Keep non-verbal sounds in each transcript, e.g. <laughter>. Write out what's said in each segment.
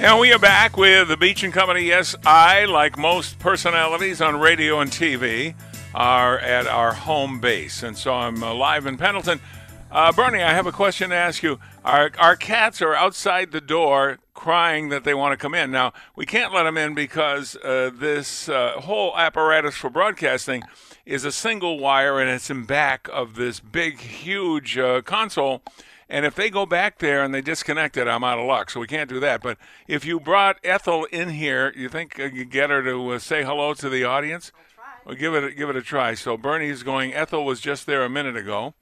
And we are back with the Beach and Company. Yes, I, like most personalities on radio and TV, are at our home base. And so I'm uh, live in Pendleton. Uh, Bernie, I have a question to ask you. Our, our cats are outside the door crying that they want to come in. Now, we can't let them in because uh, this uh, whole apparatus for broadcasting is a single wire and it's in back of this big, huge uh, console. And if they go back there and they disconnect it, I'm out of luck. So we can't do that. But if you brought Ethel in here, you think you get her to uh, say hello to the audience? Well, give it a, give it a try. So Bernie's going. Ethel was just there a minute ago.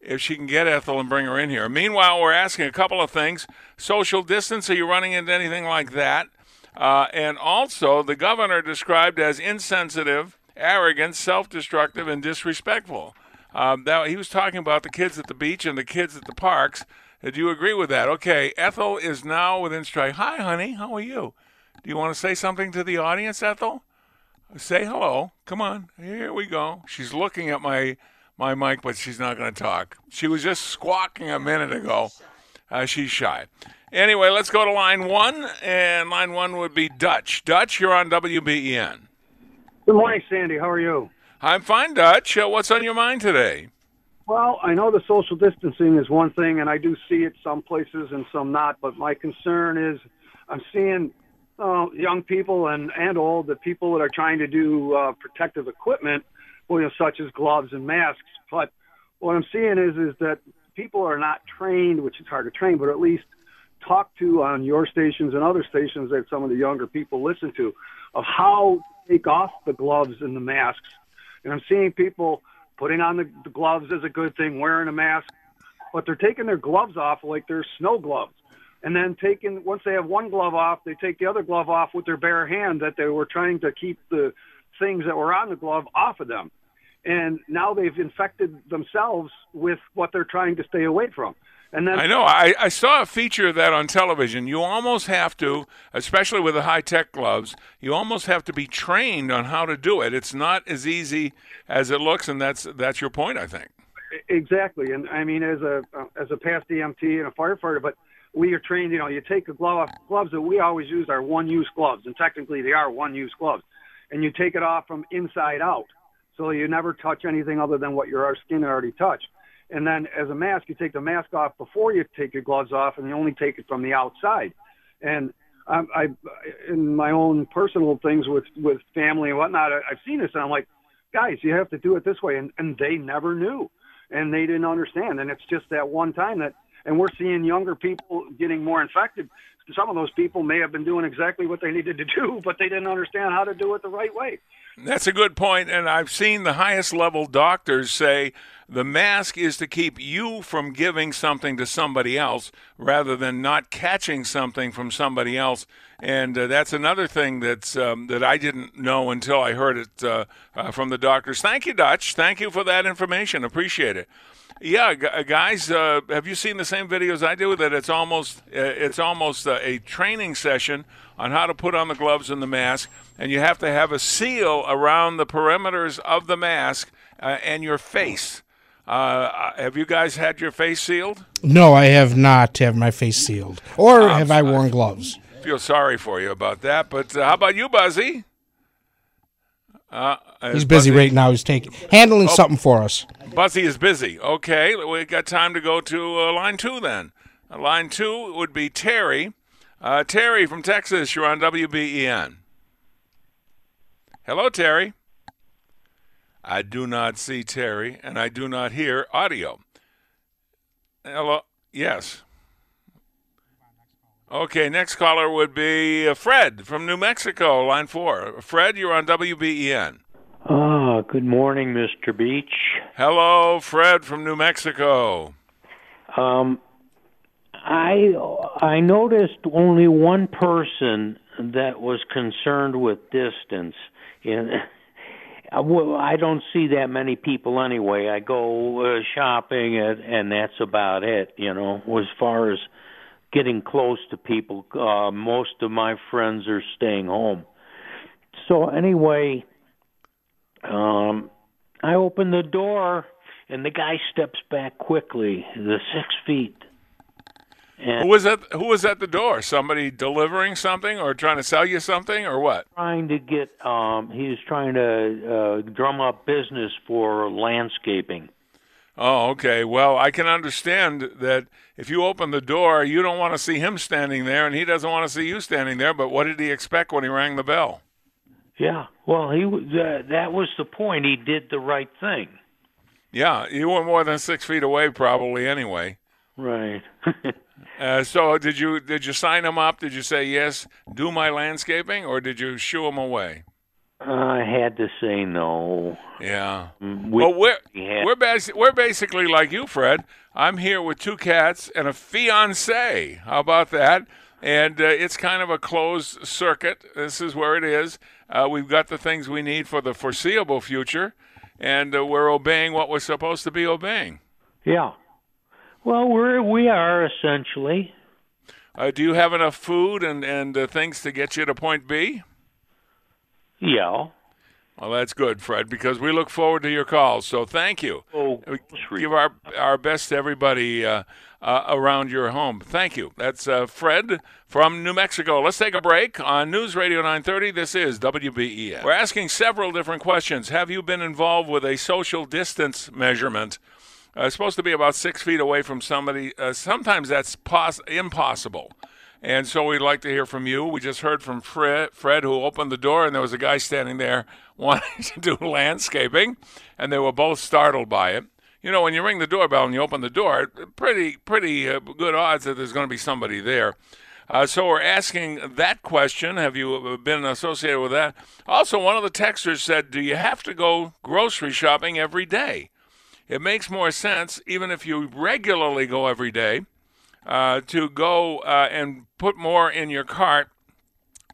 If she can get Ethel and bring her in here. Meanwhile, we're asking a couple of things: social distance. Are you running into anything like that? Uh, and also, the governor described as insensitive, arrogant, self-destructive, and disrespectful. Um, he was talking about the kids at the beach and the kids at the parks. Do you agree with that? Okay, Ethel is now within strike. Hi, honey. How are you? Do you want to say something to the audience, Ethel? Say hello. Come on. Here we go. She's looking at my my mic, but she's not going to talk. She was just squawking a minute ago. Uh, she's shy. Anyway, let's go to line one, and line one would be Dutch. Dutch, you're on WBEN. Good morning, Sandy. How are you? I'm fine, Dutch. Uh, what's on your mind today? Well, I know the social distancing is one thing, and I do see it some places and some not. But my concern is, I'm seeing uh, young people and and old, the people that are trying to do uh, protective equipment, you know, such as gloves and masks. But what I'm seeing is is that people are not trained, which is hard to train, but at least talk to on your stations and other stations that some of the younger people listen to of how to take off the gloves and the masks. And I'm seeing people putting on the, gloves is a good thing, wearing a mask, but they're taking their gloves off like they're snow gloves. And then taking, once they have one glove off, they take the other glove off with their bare hand that they were trying to keep the things that were on the glove off of them. And now they've infected themselves with what they're trying to stay away from. And then I know. I, I saw a feature of that on television. You almost have to, especially with the high tech gloves, you almost have to be trained on how to do it. It's not as easy as it looks, and that's that's your point, I think. Exactly, and I mean, as a uh, as a past EMT and a firefighter, but we are trained. You know, you take a glove off. Gloves that we always use are one-use gloves, and technically they are one-use gloves, and you take it off from inside out, so you never touch anything other than what your skin already touched. And then as a mask, you take the mask off before you take your gloves off, and you only take it from the outside. And I, I in my own personal things with with family and whatnot, I, I've seen this, and I'm like, guys, you have to do it this way, and and they never knew, and they didn't understand, and it's just that one time that, and we're seeing younger people getting more infected. Some of those people may have been doing exactly what they needed to do, <laughs> but they didn't understand how to do it the right way. That's a good point, and I've seen the highest level doctors say the mask is to keep you from giving something to somebody else rather than not catching something from somebody else. And uh, that's another thing that's um, that I didn't know until I heard it uh, uh, from the doctors. Thank you, Dutch. Thank you for that information. Appreciate it. Yeah, gu- guys, uh, have you seen the same videos I do? That it's almost uh, it's almost uh, a training session on how to put on the gloves and the mask, and you have to have a seal around the perimeters of the mask uh, and your face. Uh, have you guys had your face sealed? No, I have not have my face sealed, or have I worn gloves? Feel sorry for you about that, but uh, how about you, Buzzy? Uh, He's busy Buzzy- right now. He's taking handling Oh. something for us. Buzzy is busy. Okay, we got time to go to uh, line two then. Uh, line two would be Terry. Uh, Terry from Texas, you're on WBEN. Hello, Terry. I do not see Terry, and I do not hear audio. Hello. Yes. Okay, next caller would be uh, Fred from New Mexico, line four. Fred, you're on WBEN. Ah, good morning, Mr. Beach. Hello, Fred from New Mexico. Um, I I noticed only one person that was concerned with distance. In <laughs> well, I don't see that many people anyway. I go uh, shopping and, and that's about it. You know, as far as getting close to people, uh, most of my friends are staying home. So anyway, um, I open the door and the guy steps back quickly, the six feet. And who was at Who was at the door? Somebody delivering something, or trying to sell you something, or what? Trying to get. Um, he was trying to uh, drum up business for landscaping. Oh, okay. Well, I can understand that if you open the door, you don't want to see him standing there, and he doesn't want to see you standing there. But what did he expect when he rang the bell? Yeah. Well, he uh, that was the point. He did the right thing. Yeah, you were more than six feet away, probably anyway. Right. <laughs> uh, so, did you did you sign him up? Did you say yes, do my landscaping, or did you shoo him away? I had to say no. Yeah. Mm, we, well, we're we're, bas- we're basically like you, Fred. I'm here with two cats and a fiance. How about that? And uh, it's kind of a closed circuit. This is where it is. Uh, we've got the things we need for the foreseeable future, and uh, we're obeying what we're supposed to be obeying. Yeah. Well, we're we are essentially. Uh, do you have enough food and and uh, things to get you to point B? Yeah. Well, that's good, Fred, because we look forward to your calls. So thank you. Oh, give our our best to everybody uh, uh, around your home. Thank you. That's uh, Fred from New Mexico. Let's take a break on News Radio 930. This is WBEN. We're asking several different questions. Have you been involved with a social distance measurement? Uh, it's supposed to be about six feet away from somebody. Uh, sometimes that's pos- impossible. And so we'd like to hear from you. We just heard from Fred, Fred, who opened the door, and there was a guy standing there <laughs> wanting to do landscaping, and they were both startled by it. You know, when you ring the doorbell and you open the door, pretty pretty uh, good odds that there's going to be somebody there. Uh, so we're asking that question. Have you been associated with that? Also, one of the texters said, "Do you have to go grocery shopping every day?" It makes more sense, even if you regularly go every day, uh, to go uh, and put more in your cart,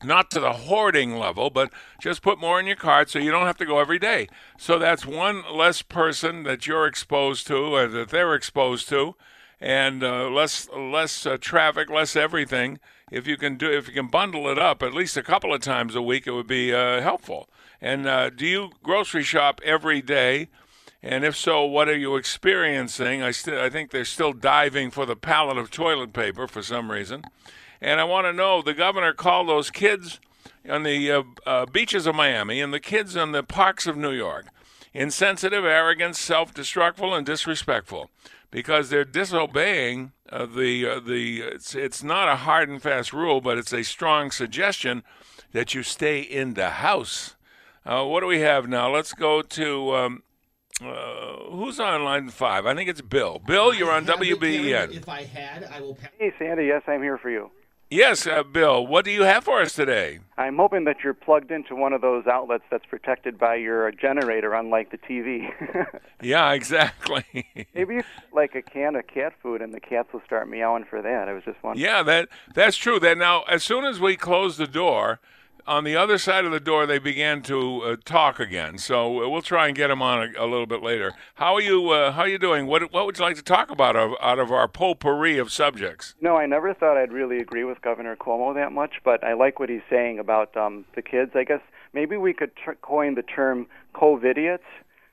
not to the hoarding level, but just put more in your cart so you don't have to go every day. So that's one less person that you're exposed to or that they're exposed to, and uh, less less uh, traffic, less everything. If you can do, if you can bundle it up at least a couple of times a week, it would be uh, helpful. And uh, do you grocery shop every day? And if so, what are you experiencing? I, st- I think they're still diving for the pallet of toilet paper for some reason. And I want to know the governor called those kids on the uh, uh, beaches of Miami and the kids on the parks of New York insensitive, arrogant, self destructful, and disrespectful because they're disobeying uh, the, uh, the it's, it's not a hard and fast rule, but it's a strong suggestion that you stay in the house. Uh, what do we have now? Let's go to. Um, uh, who's on line five? I think it's Bill. Bill, you're on WBEN. If I had, I will. Hey, Sandy. Yes, I'm here for you. Yes, uh, Bill. What do you have for us today? I'm hoping that you're plugged into one of those outlets that's protected by your generator, unlike the TV. <laughs> yeah, exactly. <laughs> Maybe like a can of cat food, and the cats will start meowing for that. I was just wondering. Yeah, that that's true. That now, as soon as we close the door, on the other side of the door, they began to uh, talk again. So uh, we'll try and get them on a, a little bit later. How are you? Uh, how are you doing? What What would you like to talk about of, out of our potpourri of subjects? No, I never thought I'd really agree with Governor Cuomo that much, but I like what he's saying about um, the kids. I guess maybe we could ter- coin the term "covidiots."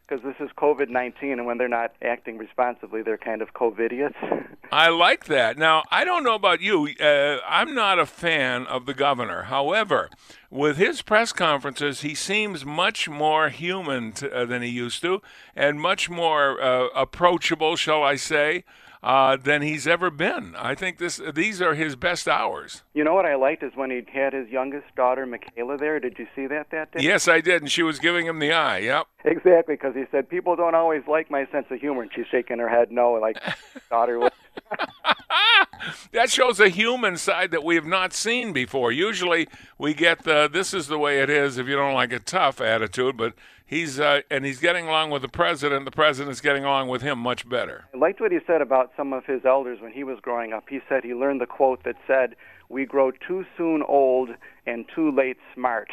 Because this is COVID 19, and when they're not acting responsibly, they're kind of COVIDiots. <laughs> I like that. Now, I don't know about you. Uh, I'm not a fan of the governor. However, with his press conferences, he seems much more human to, uh, than he used to and much more uh, approachable, shall I say. uh, than he's ever been. I think this these are his best hours. You know what I liked is when he had his youngest daughter, Michaela, there. Did you see that that day? Yes, I did, and she was giving him the eye. Yep. Exactly, because he said people don't always like my sense of humor, and she's shaking her head no, like <laughs> daughter would. <laughs> that shows a human side that we have not seen before. Usually, we get the "this is the way it is" if you don't like it tough attitude, but he's uh, and he's getting along with the president. The president's getting along with him much better. I liked what he said about some of his elders when he was growing up. He said he learned the quote that said, "We grow too soon old and too late smart."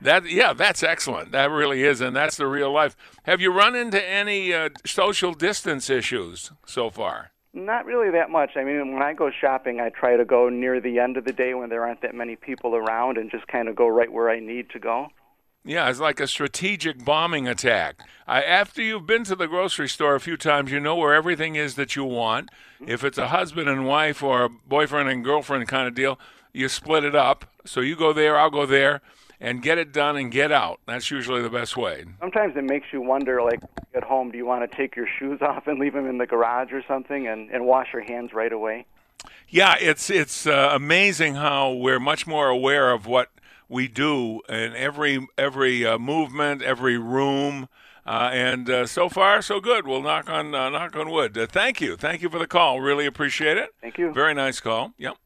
That yeah, that's excellent. That really is, and that's the real life. Have you run into any uh, social distance issues so far? Not really that much. I mean, when I go shopping, I try to go near the end of the day when there aren't that many people around and just kind of go right where I need to go. Yeah, it's like a strategic bombing attack. I, after you've been to the grocery store a few times, you know where everything is that you want. If it's a husband and wife or a boyfriend and girlfriend kind of deal, you split it up. So you go there, I'll go there and get it done and get out. That's usually the best way. Sometimes it makes you wonder, like at home, do you want to take your shoes <laughs> off and leave them in the garage or something, and, and wash your hands right away? Yeah, it's it's uh, amazing how we're much more aware of what we do in every every uh, movement, every room. Uh, and uh, so far, so good. We'll knock on uh, knock on wood. Uh, thank you, thank you for the call. Really appreciate it. Thank you. Very nice call. Yep.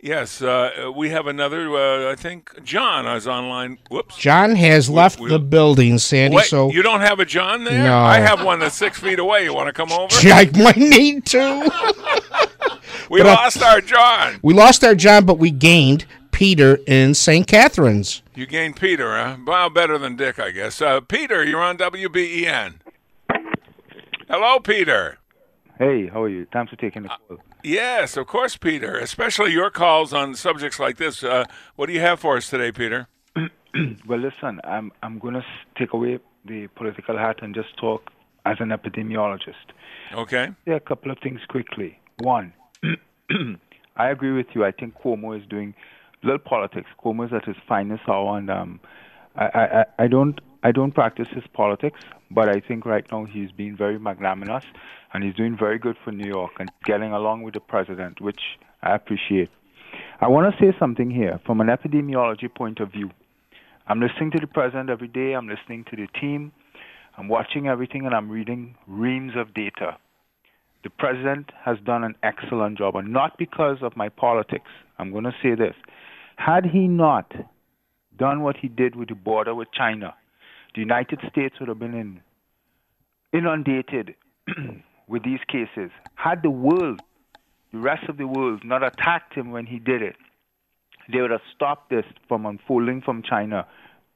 Yes, uh, we have another. Uh, I think John is online. Whoops. John has left we- the building, Sandy. Wait, so you don't have a John there? No. I have one that's six feet away. You want to come over? <laughs> I might need to. <laughs> we But I- lost our John. we lost our John, but we gained Peter in St. Catharines. You gained Peter, huh? Well, better than Dick, I guess. Uh, Peter, you're on WBEN. Hello, Peter. Hey, how are you? Thanks for taking the call. Yes, of course, Peter. Especially your calls on subjects like this. Uh, what do you have for us today, Peter? <clears throat> well, listen, I'm I'm going to take away the political hat and just talk as an epidemiologist. Okay. There a couple of things quickly. One, <clears throat> I agree with you. I think Cuomo is doing little politics. Cuomo is at his finest hour, and um, I, I, I- I don't I don't practice his politics, but I think right now he's being very magnanimous, and he's doing very good for New York and getting along with the president, which I appreciate. I want to say something here from an epidemiology point of view. I'm listening to the president every day. I'm listening to the team. I'm watching everything, and I'm reading reams of data the president has done an excellent job, and not because of my politics. I'm going to say this. Had he not done what he did with the border with China, the United States would have been in, inundated <clears throat> with these cases. Had the world, the rest of the world, not attacked him when he did it, they would have stopped this from unfolding from China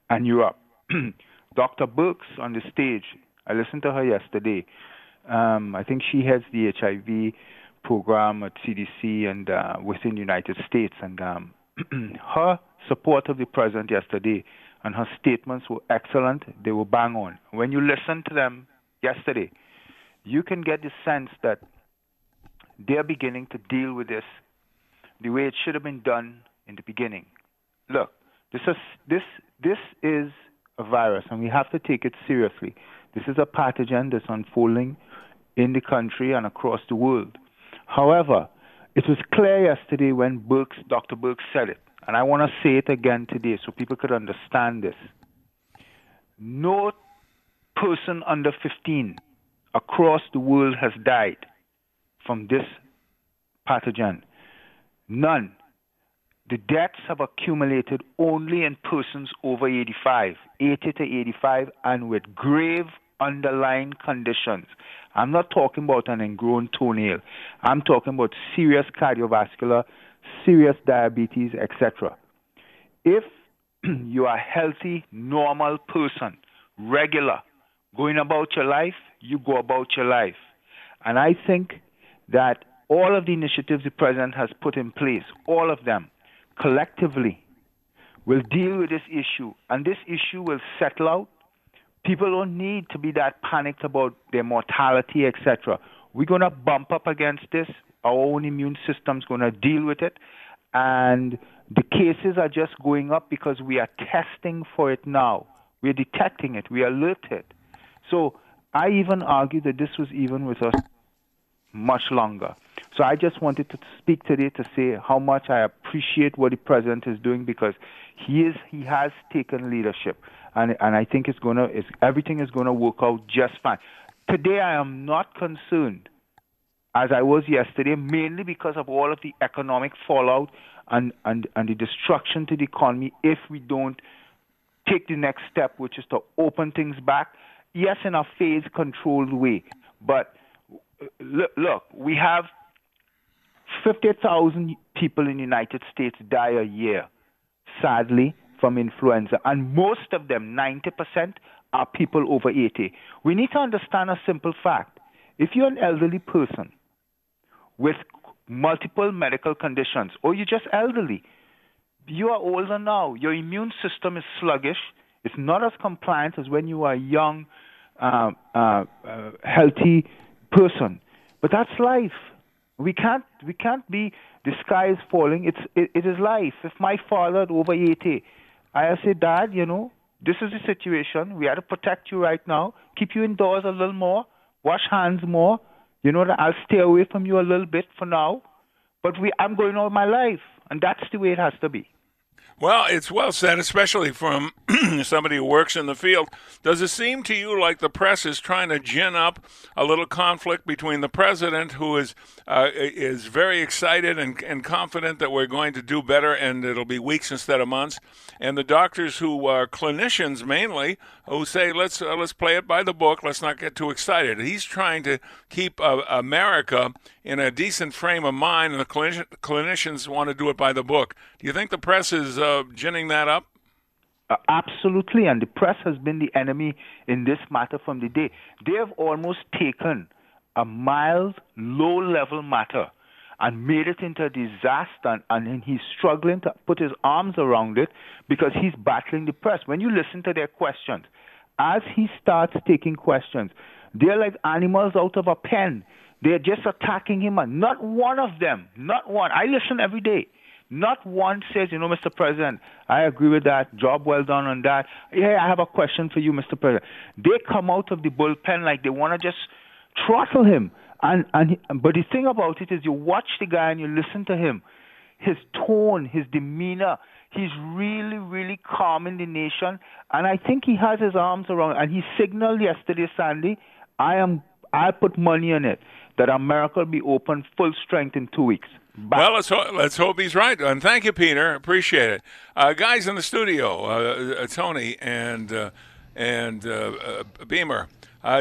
and Europe. <clears throat> Dr. Birx on the stage, I listened to her yesterday. Um, I think she heads the HIV program at CDC and uh, within the United States. And um, <clears throat> her support of the president yesterday and her statements were excellent. They were bang on. When you listen to them yesterday, you can get the sense that they're beginning to deal with this the way it should have been done in the beginning. Look, this is this this is a virus, and we have to take it seriously. This is a pathogen that's unfolding in the country and across the world. However, it was clear yesterday when Birx, Dr. Birx said it, and I want to say it again today so people could understand this. No person under 15 across the world has died from this pathogen. None. The deaths have accumulated only in persons over 85, 80 to 85, and with grave underlying conditions. I'm not talking about an ingrown toenail. I'm talking about serious cardiovascular, serious diabetes, etc. If <clears throat> you are a healthy, normal person, regular, going about your life, you go about your life. And I think that all of the initiatives the president has put in place, all of them, collectively, will deal with this issue. And this issue will settle out. People don't need to be that panicked about their mortality, etc. We're going to bump up against this. Our own immune system's going to deal with it. And the cases are just going up because we are testing for it now. We're detecting it. We alert it. So I even argue that this was even with us much longer. So I just wanted to speak today to say how much I appreciate what the president is doing because he is he has taken leadership, and and I think it's gonna it's, everything is gonna work out just fine. Today I am not concerned as I was yesterday, mainly because of all of the economic fallout and, and, and the destruction to the economy if we don't take the next step, which is to open things back. Yes, in a phase controlled way. But look, look we have 50,000 people in the United States die a year, sadly, from influenza. And most of them, 90%, are people over 80. We need to understand a simple fact. If you're an elderly person with multiple medical conditions, or you're just elderly, you are older now. Your immune system is sluggish. It's not as compliant as when you are a young, uh, uh, uh, healthy person. But that's life. We can't we can't be the sky is falling. It's it, it is life. If my father over eighty, I say, Dad, you know, this is the situation. We have to protect you right now. Keep you indoors a little more. Wash hands more. You know, I'll stay away from you a little bit for now. But we, I'm going on my life, and that's the way it has to be. Well, it's well said, especially from <clears throat> somebody who works in the field. Does it seem to you like the press is trying to gin up a little conflict between the president, who is uh, is very excited and, and confident that we're going to do better and it'll be weeks instead of months, and the doctors who are clinicians mainly who say let's uh, let's play it by the book, let's not get too excited. He's trying to keep uh, America in a decent frame of mind, and the clinician, clinicians want to do it by the book. Do you think the press is uh, ginning that up? Uh, absolutely, and the press has been the enemy in this matter from the day. They have almost taken a mild, low level matter and made it into a disaster, and, and he's struggling to put his arms around it because he's battling the press. When you listen to their questions, as he starts taking questions, they're like animals out of a pen. They're just attacking him, and not one of them, not one. I listen every day. Not one says, you know, Mr. President, I agree with that. Job well done on that. Hey, I have a question for you, Mr. President. They come out of the bullpen like they want to just throttle him. And and but the thing about it is, you watch the guy and you listen to him, his tone, his demeanor. He's really, really calming the nation, and I think he has his arms around. And he signaled yesterday, Sandy, I am. I put money on it that America will be open full strength in two weeks. Bye. Well, let's ho- let's hope he's right. And thank you, Peter. Appreciate it. Uh, guys in the studio, uh, uh, Tony and uh, and uh, uh, Beamer.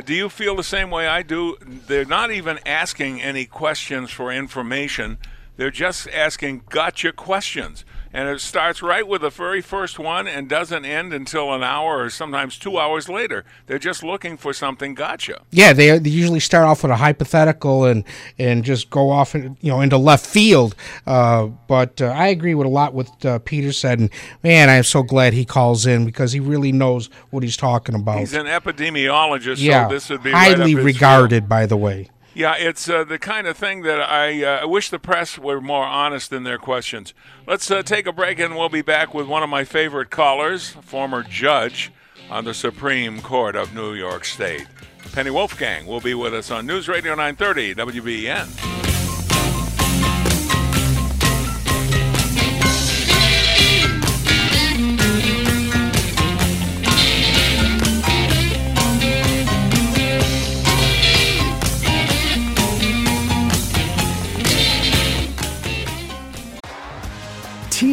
do you feel the same way I do? They're not even asking any questions for information. They're just asking gotcha questions and it starts right with the very first one and doesn't end until an hour or sometimes two hours later. They're just looking for something gotcha. Yeah, they, they usually start off with a hypothetical and and just go off in, you know into left field. Uh, but uh, I agree with a lot what uh, Peter said, and man, I am so glad he calls in because he really knows what he's talking about. He's an epidemiologist, yeah, so this would be highly right regarded, by the way. Yeah, it's uh, the kind of thing that I, uh, wish the press were more honest in their questions. Let's uh, take a break and we'll be back with one of my favorite callers, former judge on the Supreme Court of New York State. Penny Wolfgang will be with us on News Radio 930 WBEN.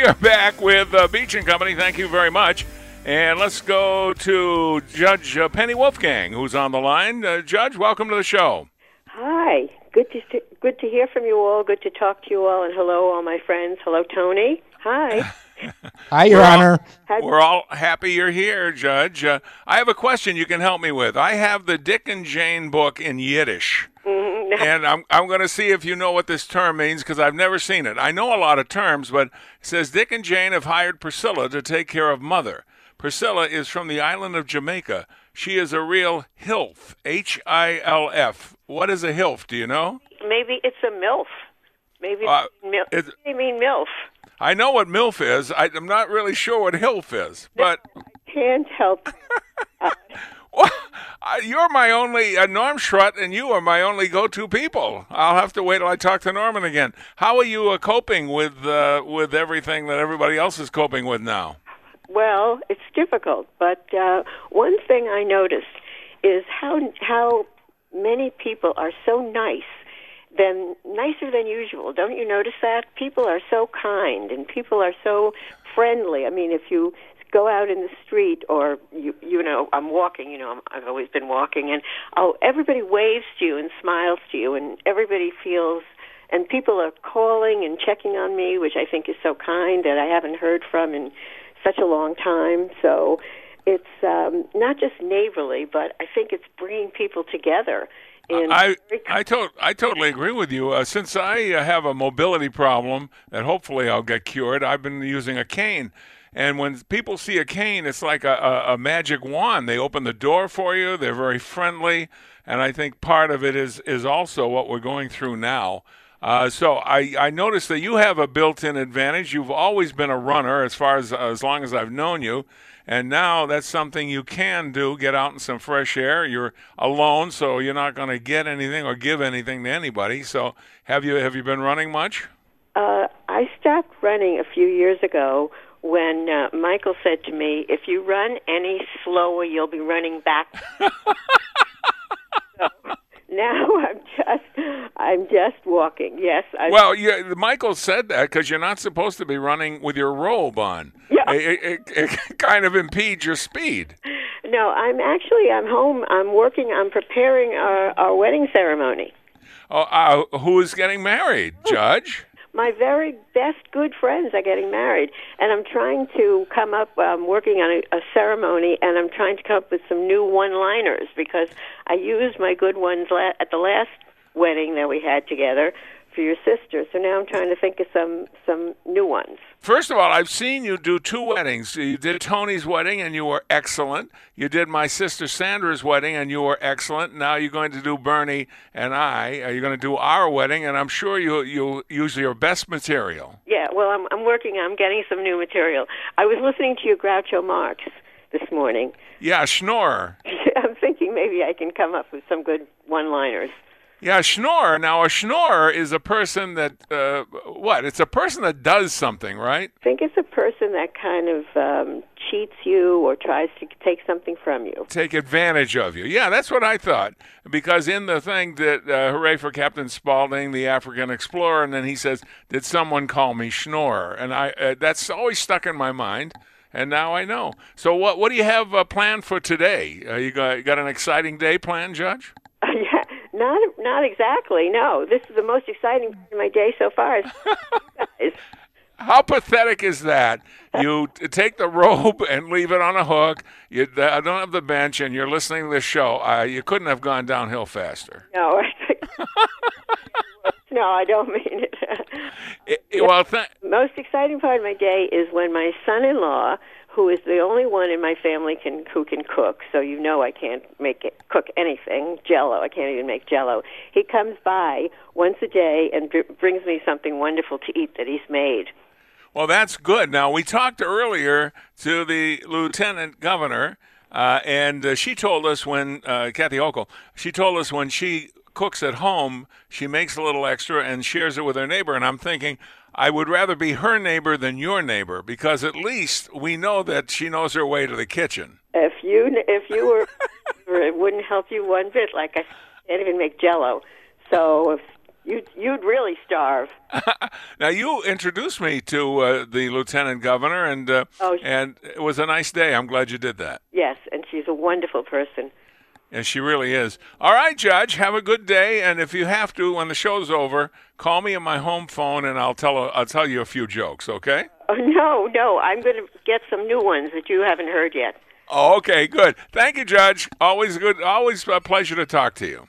We are back with uh, Beach and Company. Thank you very much. And let's go to Judge uh, Penny Wolfgang, who's on the line. Uh, Judge, welcome to the show. Hi. Good to good to hear from you all. Good to talk to you all. And hello, all my friends. Hello, Tony. Hi. <laughs> Hi, Your We're all- Honor. We're all happy you're here, Judge. Uh, I have a question you can help me with. I have the Dick and Jane book in Yiddish. <laughs> and I'm, I'm going to see if you know what this term means because I've never seen it. I know a lot of terms, but it says Dick and Jane have hired Priscilla to take care of Mother. Priscilla is from the island of Jamaica. She is a real HILF, H I L F. What is a HILF? Do you know? Maybe it's a MILF. Maybe Uh, mil- they mean MILF. I know what MILF is. I, I'm not really sure what HILF is, but Can't help. <laughs> You're my only uh, Norm Schrut, and you are my only go-to people. I'll have to wait till I talk to Norman again. How are you uh, coping with uh, with everything that everybody else is coping with now? Well, it's difficult, but uh, one thing I noticed is how how many people are so nice, than nicer than usual. Don't you notice that? People are so kind and people are so friendly. I mean, if you go out in the street or you you know I'm walking you know I'm, I've always been walking and oh everybody waves to you and smiles to you and everybody feels and people are calling and checking on me which I think is so kind that I haven't heard from in such a long time so it's um not just neighborly but I think it's bringing people together I I, to- I totally agree with you. Uh, since I uh, have a mobility problem that hopefully I'll get cured, I've been using a cane. And when people see a cane, it's like a, a, a magic wand. They open the door for you. They're very friendly, and I think part of it is is also what we're going through now. Uh, so I, I noticed that you have a built-in advantage. You've always been a runner as far as as long as I've known you, and now that's something you can do. Get out in some fresh air. You're alone, so you're not going to get anything or give anything to anybody. So have you have you been running much? Uh, I stopped running a few years ago when uh, Michael said to me, "If you run any slower, you'll be running back." <laughs> so now I'm just, I'm just walking. Yes, I. Well, you, Michael said that because you're not supposed to be running with your robe on. Yeah. It, it, it <laughs> kind of impedes your speed. No, I'm actually I'm home. I'm working. I'm preparing our, our wedding ceremony. Oh, uh, who is getting married, Judge? My very best good friends are getting married, and I'm trying to come up. I'm working on a, a ceremony, and I'm trying to come up with some new one-liners because I used my good ones la- at the last wedding that we had together for your sister. So now I'm trying to think of some some new ones. First of all, I've seen you do two weddings. You did Tony's wedding, and you were excellent. You did my sister Sandra's wedding, and you were excellent. Now you're going to do Bernie and I. Uh, Are you going to do our wedding? And I'm sure you you use your best material. Yeah, well, I'm I'm working. I'm getting some new material. I was listening to your Groucho Marx this morning. Yeah, Schnorr. <laughs> I'm thinking maybe I can come up with some good one-liners. Yeah, Schnorr. Now, a Schnorr is a person that, uh, what? It's a person that does something, right? I think it's a person that kind of um, cheats you or tries to take something from you. Take advantage of you. Yeah, that's what I thought. Because in the thing that, uh, hooray for Captain Spaulding, the African explorer, and then he says, Did someone call me Schnorr? And I uh, that's always stuck in my mind. And now I know. So, what what do you have uh, planned for today? Uh, you got you got an exciting day planned, Judge? Not not exactly. No, this is the most exciting part of my day so far. <laughs> How pathetic is that? You <laughs> t- take the robe and leave it on a hook. You d- don't have the bench, and you're listening to this show. Uh, you couldn't have gone downhill faster. <laughs> No, no, I don't mean it. It- it- well, th- most exciting part of my day is when my son-in-law, who is the only one in my family can who can cook, so you know I can't make it, cook anything, Jello. I can't even make Jello. He comes by once a day and br- brings me something wonderful to eat that he's made. well, that's good. Now we talked earlier to the lieutenant governor, uh, and uh, she told us when uh, Kathy Hochul, she told us when she cooks at home, she makes a little extra and shares it with her neighbor. And I'm thinking, I would rather be her neighbor than your neighbor because at least we know that she knows her way to the kitchen. If you if you were, <laughs> it wouldn't help you one bit. Like I can't even make Jello, so if you'd you'd really starve. <laughs> Now you introduced me to uh, the lieutenant governor, and uh, Oh. and it was a nice day. I'm glad you did that. Yes, and she's a wonderful person. And she really is. All right, Judge. Have a good day. And if you have to, when the show's over, call me on my home phone, and I'll tell I'll tell you a few jokes. Okay? Oh no, no, I'm going to get some new ones that you haven't heard yet. Oh, okay. Good. Thank you, Judge. Always good. Always a pleasure to talk to you.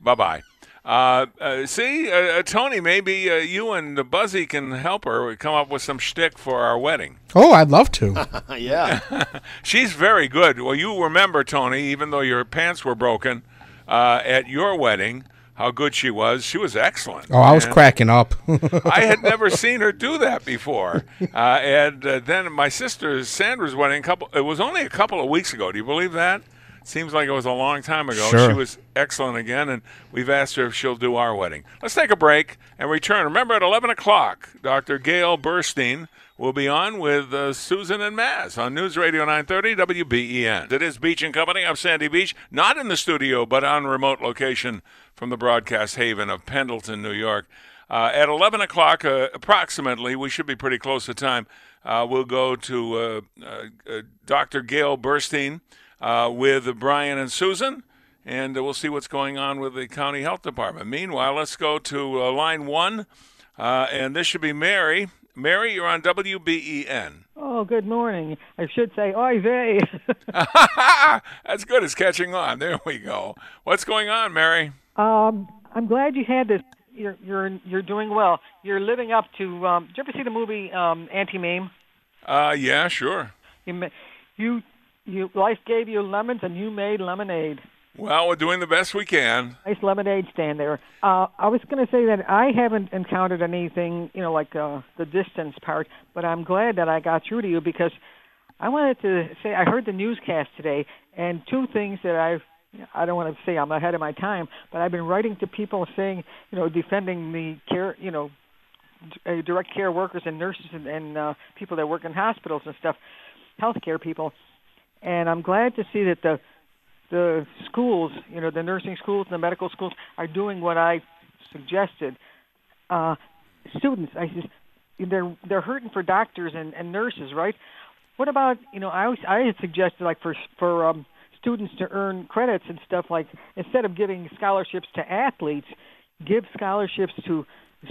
Bye bye. Uh, uh, see, uh, uh, Tony, maybe uh, you and the Buzzy can help her come up with some shtick for our wedding. Oh, I'd love to. <laughs> yeah. <laughs> She's very good. Well, you remember, Tony, even though your pants were broken uh, at your wedding, how good she was. She was excellent. Oh, I was And cracking up. <laughs> I had never seen her do that before. Uh, and uh, then my sister Sandra's wedding, couple. It was only a couple of weeks ago. Do you believe that? Seems like it was a long time ago. Sure. She was excellent again, and we've asked her if she'll do our wedding. Let's take a break and return. Remember, at 11 o'clock, Dr. Gale Burstein will be on with uh, Susan and Maz on News Radio 930 WBEN. It is Beach and Company. I'm Sandy Beach, not in the studio, but on remote location from the broadcast haven of Pendleton, New York. Uh, at 11 o'clock, uh, approximately, we should be pretty close to time. Uh, we'll go to uh, uh, uh, Dr. Gale Burstein uh, with Brian and Susan, and we'll see what's going on with the county health department. Meanwhile, let's go to uh, line one, uh, and this should be Mary. Mary, you're on WBEN. Oh, good morning. I should say, oy vey. <laughs> That's good. It's catching on. There we go. What's going on, Mary? um, I'm glad you had this. You're you're you're doing well. You're living up to. Um, did you ever see the movie um, Auntie Mame? Uh, yeah, sure. You, you you life gave you lemons and you made lemonade. Well, we're doing the best we can. Nice lemonade stand there. Uh, I was going to say that I haven't encountered anything, you know, like uh, the distance part, but I'm glad that I got through to you because I wanted to say I heard the newscast today, and two things that I've I don't want to say I'm ahead of my time, but I've been writing to people saying, you know, defending the care, you know, uh, direct care workers and nurses and, and uh, people that work in hospitals and stuff, healthcare people, and I'm glad to see that the the schools, you know, the nursing schools and the medical schools are doing what I suggested. Uh, students, I said, they're they're hurting for doctors and, and nurses, right? What about you know? I always, I had suggested like for for um, students to earn credits and stuff like instead of giving scholarships to athletes, give scholarships to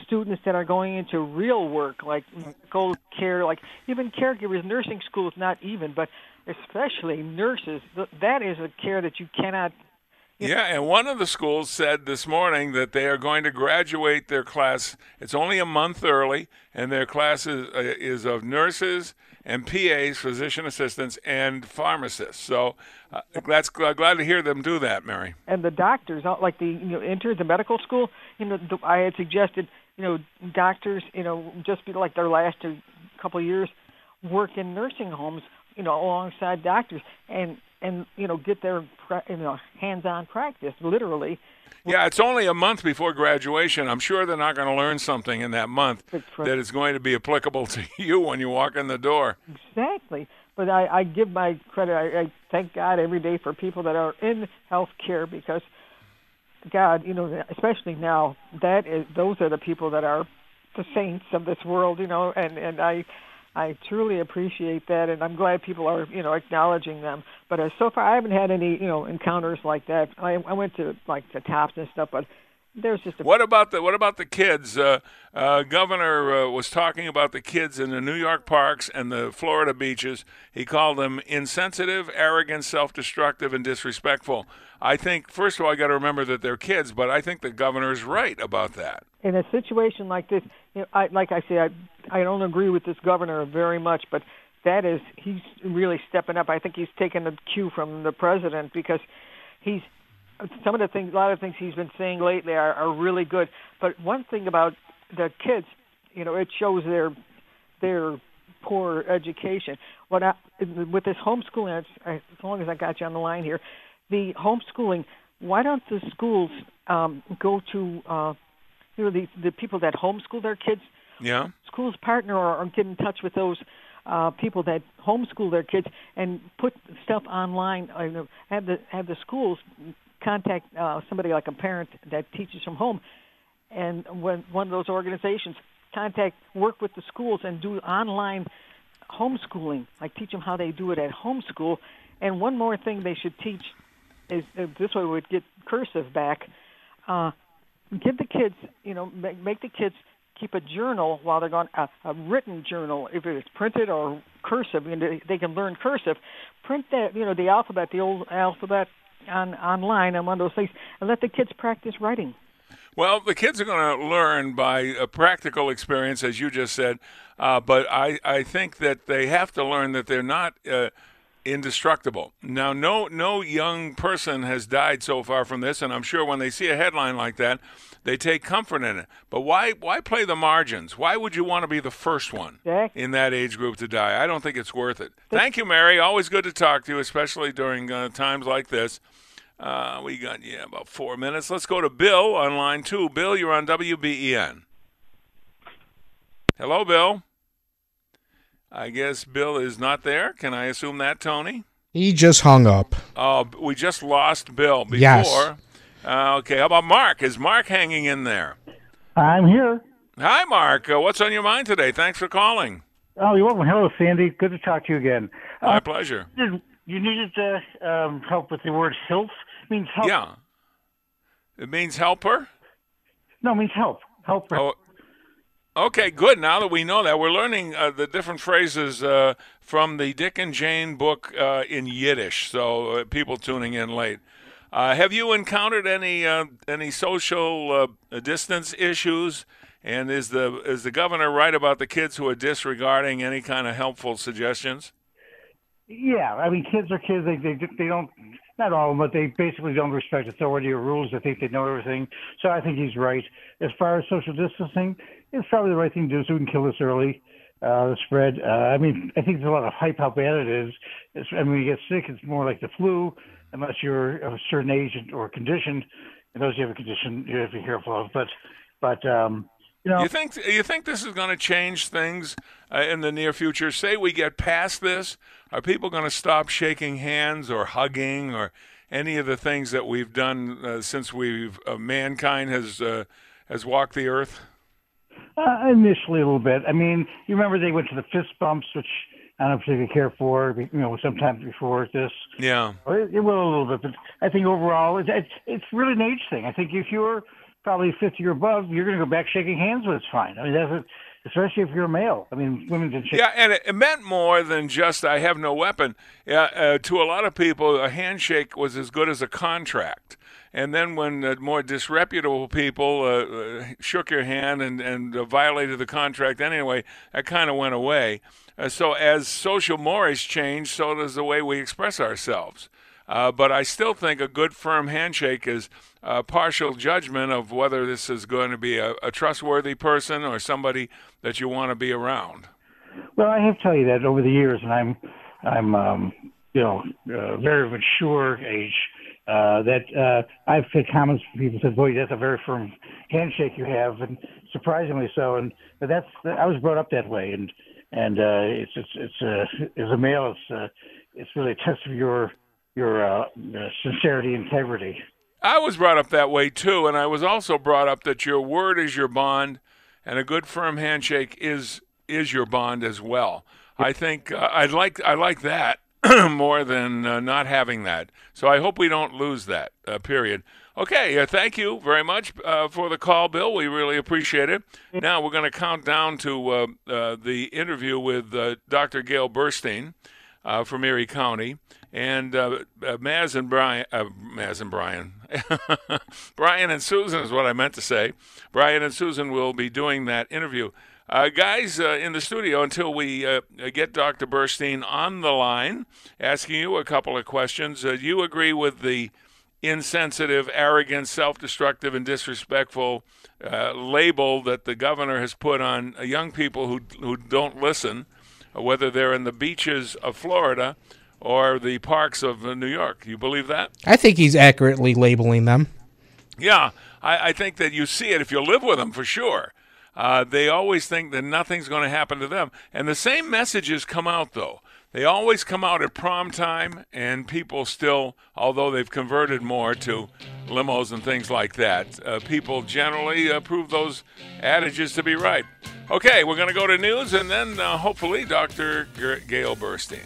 students that are going into real work like medical care, like even caregivers, nursing schools, not even, but especially nurses. That is a care that you cannot Yeah, and one of the schools said this morning that they are going to graduate their class. It's only a month early, and their class is, uh, is of nurses and PAs, physician assistants, and pharmacists. So uh, that's glad to hear them do that, Mary. and the doctors, uh, like the you know, enter the medical school. You know, the, I had suggested, you know, doctors, you know, just be like their last couple of years, work in nursing homes, you know, alongside doctors, and and you know, get their you know hands-on practice, literally. Yeah, it's only a month before graduation. I'm sure they're not going to learn something in that month that is going to be applicable <laughs> to you when you walk in the door. Exactly. But I, I give my credit. I, I thank God every day for people that are in healthcare because, God, you know, especially now, that is those are the people that are the saints of this world, you know, and and I. I truly appreciate that, and I'm glad people are, you know, acknowledging them. But uh, so far, I haven't had any, you know, encounters like that. I, I went to like the tops and stuff, but there's just a What about the what about the kids? Uh, uh, Governor uh, was talking about the kids in the New York parks and the Florida beaches. He called them insensitive, arrogant, self-destructive, and disrespectful. I think first of all, I got to remember that they're kids, but I think the governor's right about that. in a situation like this, you know, I, like I say, I, I don't agree with this governor very much, but that is he's really stepping up. I think he's taken the cue from the president because he's some of the things, a lot of things he's been saying lately are, are really good. But one thing about the kids, you know, it shows their their poor education. What I, with this homeschooling, as, as long as I got you on the line here, the homeschooling. Why don't the schools um, go to uh, you know the the people that homeschool their kids? Yeah. Schools partner or, or get in touch with those uh, people that homeschool their kids and put stuff online. Uh, have the have the schools contact uh, somebody like a parent that teaches from home, and when one of those organizations contact work with the schools and do online homeschooling, like teach them how they do it at home school. And one more thing they should teach is uh, this way we'd get cursive back. Uh, give the kids, you know, make, make the kids keep a journal while they're gone, a, a written journal, if it's printed or cursive, and they, they can learn cursive. Print that, you know, the alphabet, the old alphabet on online on one of those things, and let the kids practice writing. Well, the kids are going to learn by a practical experience, as you just said. Uh, but I, I think that they have to learn that they're not uh, indestructible. Now, no, no young person has died so far from this, and I'm sure when they see a headline like that, they take comfort in it. But why, why play the margins? Why would you want to be the first one in that age group to die? I don't think it's worth it. Thank you, Mary. Always good to talk to you, especially during uh, times like this. Uh, we got yeah about four minutes. Let's go to Bill on line two. Bill, you're on WBEN. Hello, Bill. I guess Bill is not there. Can I assume that, Tony? He just hung up. Oh, we just lost Bill before. Yes. Uh, okay, how about Mark? Is Mark hanging in there? I'm here. Hi, Mark. Uh, what's on your mind today? Thanks for calling. Oh, you're welcome. Hello, Sandy. Good to talk to you again. My Uh, pleasure. You needed uh, um, help with the word health. Means help. Yeah. It means helper? No, it means help. Help. Oh, okay, good. Now that we know that, we're learning uh, the different phrases uh, from the Dick and Jane book uh, in Yiddish. So uh, people tuning in late. Uh, have you encountered any uh, any social uh, distance issues? And is the is the governor right about the kids who are disregarding any kind of helpful suggestions? Yeah, I mean, kids are kids. They they they don't. Not all of them, but they basically don't respect authority or rules. They think they know everything. So I think he's right. As far as social distancing, it's probably the right thing to do so we can kill this early. Uh, the spread. Uh, I mean, I think there's a lot of hype how bad it is. It's, I mean, when you get sick, it's more like the flu, unless you're of a certain age or condition. And those who have a condition, you have to be careful of. But, but um, you know, you think you think this is going to change things uh, in the near future? Say we get past this, are people going to stop shaking hands or hugging or any of the things that we've done uh, since we've uh, mankind has uh, has walked the earth? Uh, initially, a little bit. I mean, you remember they went to the fist bumps, which I don't particularly care for. You know, sometimes before this. Yeah. It, it will a little bit, but I think overall, it's it's, it's really an age thing. I think if you're probably 50 or above, you're going to go back shaking hands with it's fine. I mean, that's a, especially if you're a male. I mean, women can shake. Yeah, and it, it meant more than just "I have no weapon." Yeah, uh, to a lot of people, a handshake was as good as a contract. And then when more disreputable people uh, uh, shook your hand and, and uh, violated the contract anyway, that kind of went away. Uh, so as social mores change, so does the way we express ourselves. But I still think a good firm handshake is a partial judgment of whether this is going to be a, a trustworthy person or somebody that you want to be around. Well, I have to tell you that over the years, and I'm, I'm, um, you know, uh, very mature age. Uh, that uh, I've had comments from people said, "Boy, that's a very firm handshake you have," and surprisingly so. And but that's I was brought up that way, and and uh, it's it's it's uh, as a male, it's uh, it's really a test of your your uh, uh, sincerity, integrity. I was brought up that way too, and I was also brought up that your word is your bond, and a good firm handshake is is your bond as well. I think uh, I like I like that <clears throat> more than uh, not having that. So I hope we don't lose that. Uh, period. Okay, uh, thank you very much uh, for the call, Bill. We really appreciate it. Now we're going to count down to uh, uh, the interview with Dr. Gale Burstein from Erie County, and Maz and Brian, Maz and Brian, <laughs> Brian and Susan is what I meant to say. Brian and Susan will be doing that interview. Uh, guys uh, in the studio until we uh, get Dr. Burstein on the line, asking you a couple of questions. Uh, you agree with the insensitive, arrogant, self destructive, and disrespectful uh, label that the governor has put on uh, young people who, who don't listen, uh, whether they're in the beaches of Florida or the parks of uh, New York. You believe that? I think he's accurately labeling them. Yeah, I, I think that you see it if you live with them for sure. Uh, they always think that nothing's going to happen to them. And the same messages come out, though. They always come out at prom time, and people still, although they've converted more to limos and things like that, uh, people generally uh, prove those adages to be right. Okay, we're going to go to news and then uh, hopefully Dr. Gale Burstein.